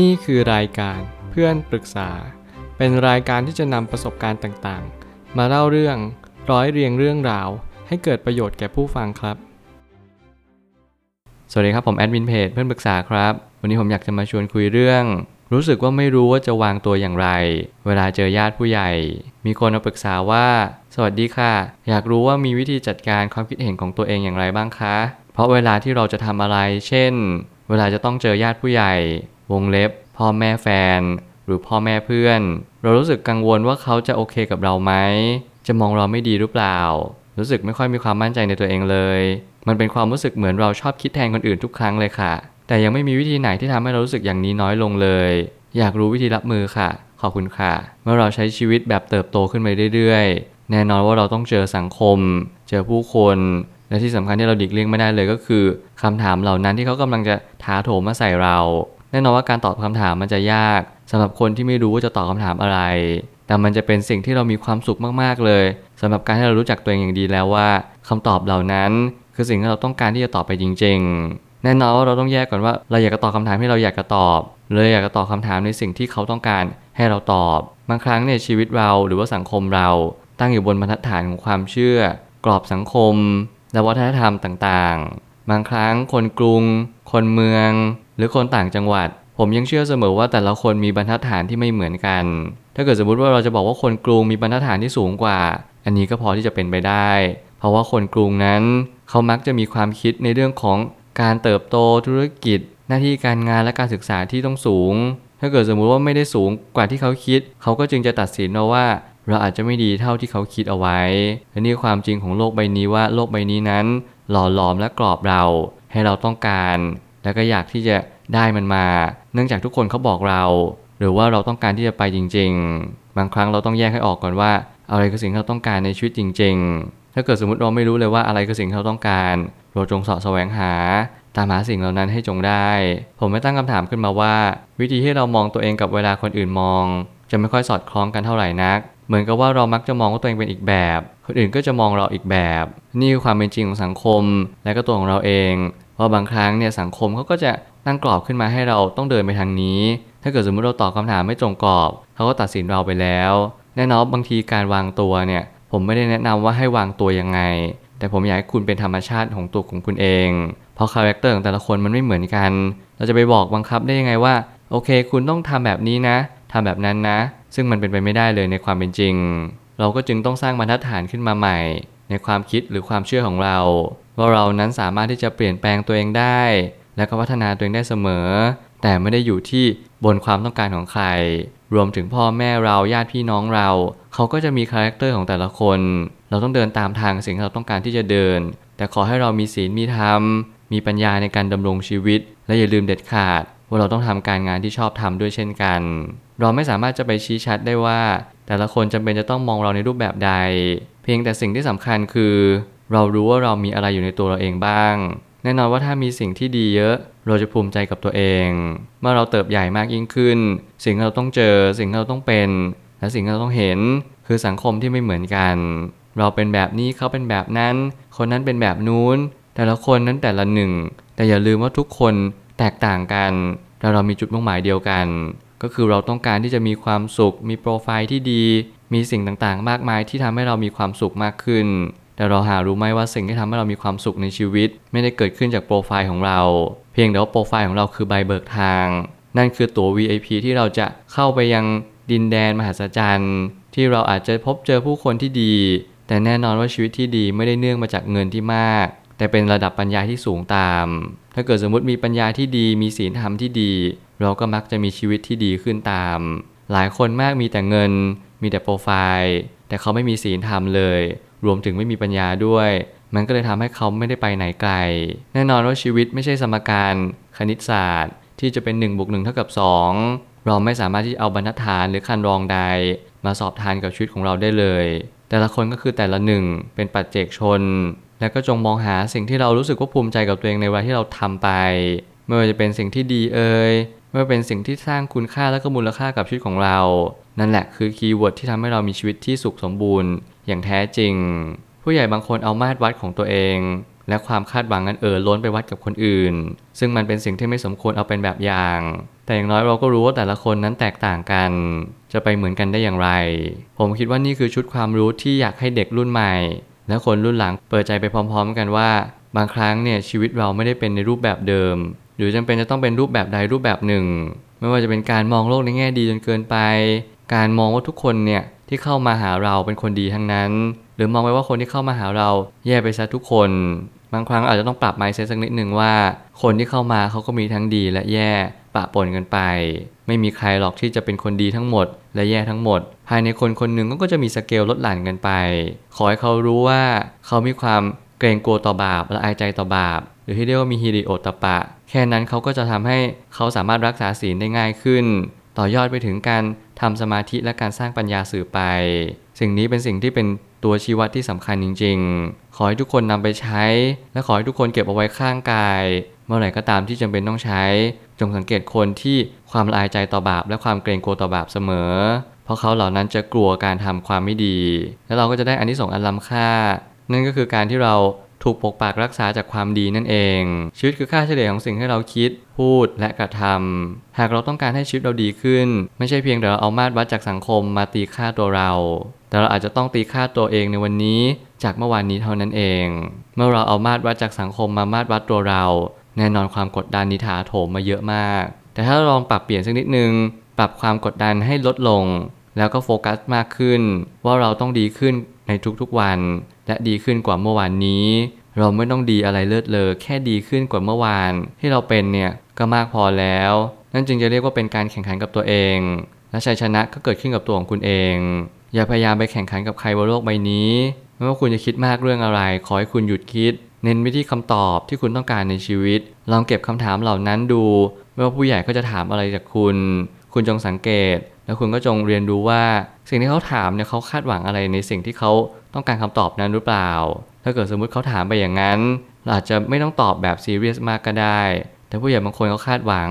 นี่คือรายการเพื่อนปรึกษา เป็นรายการที่จะนำประสบการณ์ต่างๆ มาเล่าเรื่องร้อยเรียงเรื่องราว ให้เกิดประโยชน์แก่ผู้ฟังครับ สวัสดีครับผมแอดมินเพจเพื่อนปรึกษาครับ วันนี้ผมอยากจะมาชวนคุยเรื่อง รู้สึกว่าไม่รู้ว่าจะวางตัวอย่างไร เวลาเจอญาติผู้ใหญ่ มีคนมาปรึกษาว่า สวัสดีค่ะ อยากรู้ว่ามีวิธีจัดการความคิดเห็นของตัวเองอย่างไรบ้างคะ เพราะเวลาที่เราจะทำอะไร เช่น เวลาจะต้องเจอญาติผู้ใหญ่ วงเล็บ พ่อแม่แฟน หรือพ่อแม่เพื่อน เรารู้สึกกังวลว่าเขาจะโอเคกับเราไหม จะมองเราไม่ดีหรือเปล่า รู้สึกไม่ค่อยมีความมั่นใจในตัวเองเลย มันเป็นความรู้สึกเหมือนเราชอบคิดแทนคนอื่นทุกครั้งเลยค่ะ แต่ยังไม่มีวิธีไหนที่ทำให้เรารู้สึกอย่างนี้น้อยลงเลย อยากรู้วิธีรับมือค่ะ ขอบคุณค่ะ เมื่อเราใช้ชีวิตแบบเติบโตขึ้นไปเรื่อยๆ แน่นอนว่าเราต้องเจอสังคม เจอผู้คนและที่สำคัญที่เราดิกเลี่ยงไม่ได้เลยก็คือคำถามเหล่านั้นที่เขากำลังจะท้าโถมมาใส่เรา แน่นอนว่าการตอบคำถามมันจะยากสำหรับคนที่ไม่รู้ว่าจะตอบคำถามอะไร แต่มันจะเป็นสิ่งที่เรามีความสุขมากๆเลยสำหรับการที่เรารู้จักตัวเองอย่างดีแล้วว่าคำตอบเหล่านั้น คือสิ่งที่เราต้องการที่จะตอบไปจริง ๆ แน่นอนว่าเราต้องแยกก่อนว่าเราอยากจะตอบคำถามที่เราอยากจะตอบเลยอยากจะตอบคำถามในสิ่งที่เขาต้องการให้เราตอบบางครั้งเนี่ยชีวิตเราหรือว่าสังคมเราตั้งอยู่บนบรรทัดฐานของความเชื่อ กรอบสังคม และวัฒนธรรมต่างๆ บางครั้งคนกรุง คนเมือง หรือคนต่างจังหวัด ผมยังเชื่อเสมอว่าแต่ละคนมีบรรทัดฐานที่ไม่เหมือนกัน ถ้าเกิดสมมติว่าเราจะบอกว่าคนกรุงมีบรรทัดฐานที่สูงกว่า อันนี้ก็พอที่จะเป็นไปได้ เพราะว่าคนกรุงนั้นเขามักจะมีความคิดในเรื่องของการเติบโตธุรกิจ หน้าที่การงานและการศึกษาที่ต้องสูง ถ้าเกิดสมมุติว่าไม่ได้สูงกว่าที่เขาคิด เขาก็จึงจะตัดสินว่า เราอาจจะไม่ดีเท่าที่เขาคิดเอาไว้และนี่ความจริงของโลกใบนี้ว่าโลกใบนี้นั้น หล่อหลอมและกรอบเรา ให้เราต้องการ แล้วก็อยากที่จะได้มันมา เนื่องจากทุกคนเขาบอกเรา หรือว่าเราต้องการที่จะไปจริง ๆ บางครั้งเราต้องแยกให้ออกก่อนว่า อะไรคือสิ่งที่เราต้องการในชีวิตจริง ๆ ถ้าเกิดสมมติเราไม่รู้เลยว่าอะไรคือสิ่งที่เราต้องการ เราจงสาะแสวงหา ตามหาสิ่งเหล่านั้นให้จงได้ ผมไม่ตั้งคำถามขึ้นมาว่า วิธีที่เรามองตัวเองกับเวลาคนอื่นมอง จะไม่ค่อยสอดคล้องกันเท่าไหร่นัก เหมือนกับว่าเรามักจะมองว่าตัวเองเป็นอีกแบบ คนอื่นก็จะมองเราอีกแบบ นี่คือความเป็นจริงของสังคม และก็ตัวของเราเองเพราะบางครั้งเนี่ยสังคมเขาก็จะตั้งกรอบขึ้นมาให้เราต้องเดินไปทางนี้ ถ้าเกิดสมมติเราตอบคาถามไม่ตรงกรอบเขาก็ตัดสินเราไปแล้ว แน่นอนบางทีการวางตัวเนี่ยผมไม่ได้แนะนำว่าให้วางตัวยังไง แต่ผมอยากให้คุณเป็นธรรมชาติของตัวของคุณเอง เพราะ character ของแต่ละคนมันไม่เหมือนกัน เราจะไปบอกบังคับได้ยังไงว่าโอเค คุณต้องทำแบบนี้นะทำแบบนั้นนะ ซึ่งมันเป็นไปไม่ได้เลยในความเป็นจริง เราก็จึงต้องสร้างบรรทัดฐานขึ้นมาใหม่ ในความคิดหรือความเชื่อของเรา ว่าเรานั้นสามารถที่จะเปลี่ยนแปลงตัวเองได้ และก็พัฒนาตัวเองได้เสมอ แต่ไม่ได้อยู่ที่บนความต้องการของใคร รวมถึงพ่อแม่เราญาติพี่น้องเรา เขาก็จะมี character ของแต่ละคน เราต้องเดินตามทางสิ่งที่เราต้องการที่จะเดิน แต่ขอให้เรามีศีลมีธรรมมีปัญญาในการดำรงชีวิต และอย่าลืมเด็ดขาดว่าเราต้องทำการงานที่ชอบทำด้วยเช่นกัน เราไม่สามารถจะไปชี้ชัดได้ว่า แต่ละคนจำเป็นจะต้องมองเราในรูปแบบใด เพียงแต่สิ่งที่สำคัญคือ เรารู้ว่าเรามีอะไรอยู่ในตัวเราเองบ้าง แน่นอนว่าถ้ามีสิ่งที่ดีเยอะ เราจะภูมิใจกับตัวเอง เมื่อเราเติบใหญ่มากยิ่งขึ้น สิ่งที่เราต้องเจอ สิ่งที่เราต้องเป็น และสิ่งที่เราต้องเห็น คือสังคมที่ไม่เหมือนกัน เราเป็นแบบนี้เขาเป็นแบบนั้น คนนั้นเป็นแบบนู้น แต่ละคนนั้นแต่ละหนึ่ง แต่อย่าลืมว่าทุกคนแตกต่างกันแต่เรามีจุดมุ่งหมายเดียวกัน ก็คือเราต้องการที่จะมีความสุข มีโปรไฟล์ที่ดี มีสิ่งต่างๆ มากมายที่ทำให้เรามีความสุขมากขึ้น แต่เราหารู้ไหมว่าสิ่งที่ทำให้เรามีความสุขในชีวิต ไม่ได้เกิดขึ้นจากโปรไฟล์ของเรา เพียงแต่ว่าโปรไฟล์ของเราคือใบเบิกทาง นั่นคือตั๋ว VIP ที่เราจะเข้าไปยังดินแดนมหัศจรรย์ที่เราอาจจะพบเจอผู้คนที่ดี แต่แน่นอนว่าชีวิตที่ดีไม่ได้เนื่องมาจากเงินที่มาก แต่เป็นระดับปัญญาที่สูงตาม ถ้าเกิดสมมติมีปัญญาที่ดี มีศีลธรรมที่ดี เราก็มักจะมีชีวิตที่ดีขึ้นตาม หลายคนมากมีแต่เงิน มีแต่โปรไฟล์ แต่เขาไม่มีศีลธรรมเลย รวมถึงไม่มีปัญญาด้วย มันก็เลยทำให้เขาไม่ได้ไปไหนไกล แน่นอนว่าชีวิตไม่ใช่สมการคณิตศาสตร์ ที่จะเป็น1บวก1เท่ากับ 2 เราไม่สามารถที่จะเอาบรรทัดฐานหรือครรลองใด มาสอบทานกับชีวิตของเราได้เลย แต่ละคนก็คือแต่ละหนึ่งเป็นปัจเจกชน แล้วก็จงมองหาสิ่งที่เรารู้สึกว่าภูมิใจกับตัวเองในเวลาที่เราทำไปไม่ว่าจะเป็นสิ่งที่ดีเอ่ยไม่ว่าเป็นสิ่งที่สร้างคุณค่าและก็มูลค่ากับชีวิตของเรา นั่นแหละคือ keyword ที่ทำให้เรามีชีวิตที่สุขสมบูรณ์ อย่างแท้จริง ผู้ใหญ่บางคนเอามาตรวัดของตัวเอง และความคาดหวังนั้นเอ่อล้นไปวัดกับคนอื่น ซึ่งมันเป็นสิ่งที่ไม่สมควรเอาเป็นแบบอย่าง แต่อย่างน้อยเราก็รู้ว่าแต่ละคนนั้นแตกต่างกัน จะไปเหมือนกันได้อย่างไร ผมคิดว่านี่คือชุดความรู้ที่อยากให้เด็กรุ่นใหม่ และคนรุ่นหลังเปิดใจไปพร้อม ๆ กันว่า บางครั้งเนี่ยชีวิตเราไม่ได้เป็นในรูปแบบเดิม หรือจำเป็นจะต้องเป็นรูปแบบใดรูปแบบหนึ่ง ไม่ว่าจะเป็นการมองโลกในแง่ดีจนเกินไป การมองว่าทุกคนเนี่ยที่เข้ามาหาเราเป็นคนดีทั้งนั้น หรือมองไว้ว่าคนที่เข้ามาหาเราแย่ไปซะทุกคน บางครั้งอาจจะต้องปรับ mindset สักนิดหนึ่งว่า คนที่เข้ามาเขาก็มีทั้งดีและแย่ปะปนกันไป ไม่มีใครหรอกที่จะเป็นคนดีทั้งหมด และแย่ทั้งหมดายในคนคนหนึ่งก็จะมีสเกลลดหลั่นกันไป ขอให้เขารู้ว่าเขามีความเกรงกลัวต่อบาปและอายใจต่อบาป หรือที่เรียกว่ามีฮิริโอตปะ แค่นั้นเขาก็จะทำให้เขาสามารถรักษาศีลได้ง่ายขึ้น ต่อยอดไปถึงการทำสมาธิและการสร้างปัญญาสื่อไป สิ่งนี้เป็นสิ่งที่เป็นตัวชี้วัดที่สำคัญจริง ๆ ขอให้ทุกคนนำไปใช้ และขอให้ทุกคนเก็บเอาไว้ข้างกาย เมื่อไหร่ก็ตามที่จำเป็นต้องใช้ จงสังเกตคนที่ความละอายใจต่อบาป และความเกรงกลัวต่อบาปเสมอ เพราะเขาเหล่านั้นจะกลัวการทำความไม่ดี และเราก็จะได้อันที่สองอันล้ำค่า นั่นก็คือการที่เราถูกปกปักรักษาจากความดีนั่นเอง ชีวิตคือค่าเฉลี่ยของสิ่งที่เราคิด พูดและกระทำหากเราต้องการให้ชีวิตเราดีขึ้น ไม่ใช่เพียงแต่เราเอามาตรวัดจากสังคมมาตีค่าตัวเรา แต่เราอาจจะต้องตีค่าตัวเองในวันนี้จากเมื่อวานนี้เท่านั้นเอง เมื่อเราเอามาตรวัดจากสังคมมามาตรวัดตัวเรา แน่นอนความกดดันนิถาโถมมาเยอะมาก แต่ถ้าลองปรับเปลี่ยนสักนิดนึง ปรับความกดดันให้ลดลง แล้วก็โฟกัสมากขึ้น ว่าเราต้องดีขึ้นในทุกๆวัน และดีขึ้นกว่าเมื่อวานนี้ เราไม่ต้องดีอะไรเลิศเลอแค่ดีขึ้นกว่าเมื่อวาน ที่เราเป็นเนี่ยก็มากพอแล้ว นั่นจึงจะเรียกว่าเป็นการแข่งขันกับตัวเอง และชัยชนะก็เกิดขึ้นกับตัวของคุณเอง อย่าพยายามไปแข่งขันกับใครบนโลกใบนี้ไม่ว่าคุณจะคิดมากเรื่องอะไร ขอให้คุณหยุดคิด เน้นไปที่คำตอบที่คุณต้องการในชีวิต ลองเก็บคำถามเหล่านั้นดู ไม่ว่าผู้ใหญ่ก็จะถามอะไรจากคุณ คุณจงสังเกต แล้วคุณก็จงเรียนรู้ว่าสิ่งที่เขาถามเนี่ยเขาคาดหวังอะไรในสิ่งที่เขาต้องการคำตอบนั้นหรือเปล่า ถ้าเกิดสมมุติเขาถามไปอย่างนั้น เราอาจจะไม่ต้องตอบแบบซีเรียสมากก็ได้ แต่ผู้ใหญ่บางคนเขาคาดหวัง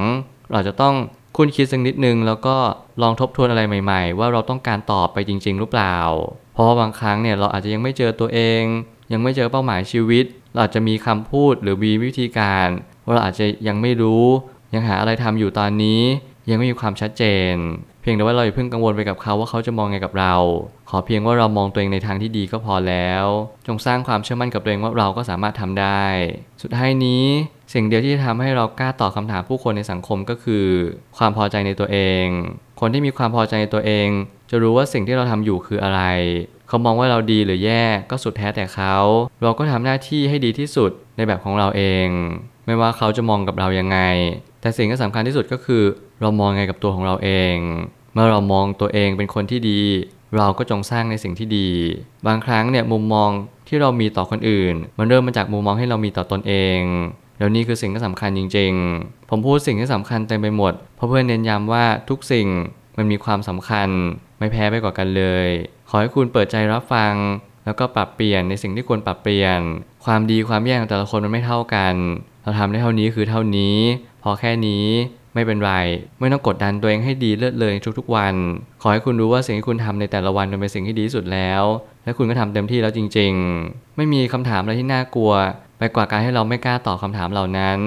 เราจะต้องคุณคิดสักนิดนึง แล้วก็ลองทบทวนอะไรใหม่ ๆ ว่าเราต้องการตอบไปจริง ๆ หรือเปล่า เพราะบางครั้งเนี่ยเราอาจจะยังไม่เจอตัวเอง ยังไม่เจอเป้าหมายชีวิต เราอาจจะมีคำพูดหรือมีวิธีการว่าเราอาจจะยังไม่รู้ ยังหาอะไรทำอยู่ตอนนี้ ยังไม่มีความชัดเจน เพียงแต่ว่าเราอย่าเพิ่งกังวลไปกับเขาว่าเขาจะมองไงกับเรา ขอเพียงว่าเรามองตัวเองในทางที่ดีก็พอแล้ว จงสร้างความเชื่อมั่นกับตัวเองว่าเราก็สามารถทำได้ สุดท้ายนี้ สิ่งเดียวที่จะทำให้เรากล้าตอบคำถามผู้คนในสังคมก็คือ ความพอใจในตัวเอง คนที่มีความพอใจในตัวเอง จะรู้ว่าสิ่งที่เราทำอยู่คืออะไร เขามองว่าเราดีหรือแย่ก็สุดแท้แต่เขา เราก็ทำหน้าที่ให้ดีที่สุดในแบบของเราเอง ไม่ว่าเขาจะมองกับเรายังไง แต่สิ่งที่สำคัญที่สุดก็คือ เรามองไงกับตัวของเราเอง เมื่อเรามองตัวเองเป็นคนที่ดี เราก็จงสร้างในสิ่งที่ดี บางครั้งเนี่ยมุมมองที่เรามีต่อคนอื่น มันเริ่มมาจากมุมมองให้เรามีต่อตนเองแล้วนี่คือสิ่งที่สำคัญจริง ๆ ผมพูดสิ่งที่สำคัญเต็มไปหมด เพราะเพื่อนเน้นย้ำว่าทุกสิ่งมันมีความสำคัญ ไม่แพ้ไปกว่ากันเลย ขอให้คุณเปิดใจรับฟัง แล้วก็ปรับเปลี่ยนในสิ่งที่ควรปรับเปลี่ยน ความดีความแย่ของแต่ละคนมันไม่เท่ากัน เราทำได้เท่านี้คือเท่านี้ พอแค่นี้ไม่เป็นไร ไม่ต้องกดดันตัวเองให้ดีเลิศเลยทุกๆวัน ขอให้คุณรู้ว่าสิ่งที่คุณทำในแต่ละวันมันเป็นสิ่งที่ดีที่สุดแล้ว และคุณก็ทำเต็มที่แล้วจริง ๆ ไม่มีคำถามอะไรที่น่ากลัว ไปกว่าการให้เราไม่กล้าตอบคำถามเหล่านั้น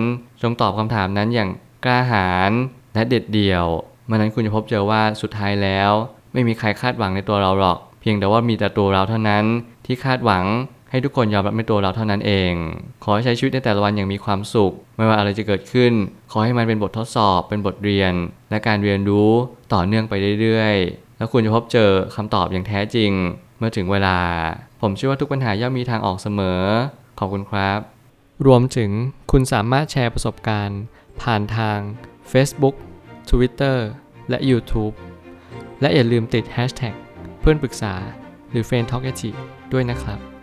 จงตอบคำถามนั้นอย่างกล้าหาญและเด็ดเดี่ยวเมื่อนั้นคุณจะพบเจอว่าสุดท้ายแล้ว ไม่มีใครคาดหวังในตัวเราหรอก เพียงแต่ว่ามีแต่ตัวเราเท่านั้นที่คาดหวัง ให้ทุกคนยอมรับในตัวเราเท่านั้นเอง ขอให้ใช้ชีวิตในแต่ละวันอย่างมีความสุข ไม่ว่าอะไรจะเกิดขึ้น ขอให้มันเป็นบททดสอบ เป็นบทเรียน และการเรียนรู้ต่อเนื่องไปเรื่อยๆ แล้วคุณจะพบเจอคำตอบอย่างแท้จริง เมื่อถึงเวลา ผมเชื่อว่าทุกปัญหาย่อมมีทางออกเสมอ ขอบคุณครับ รวมถึงคุณสามารถแชร์ประสบการณ์ ผ่านทาง Facebook Twitter และ YouTube และอย่าลืมติด Hashtag เพื่อนปรึกษาหรือ f r ร e n d t a l k ด้วยนะครับ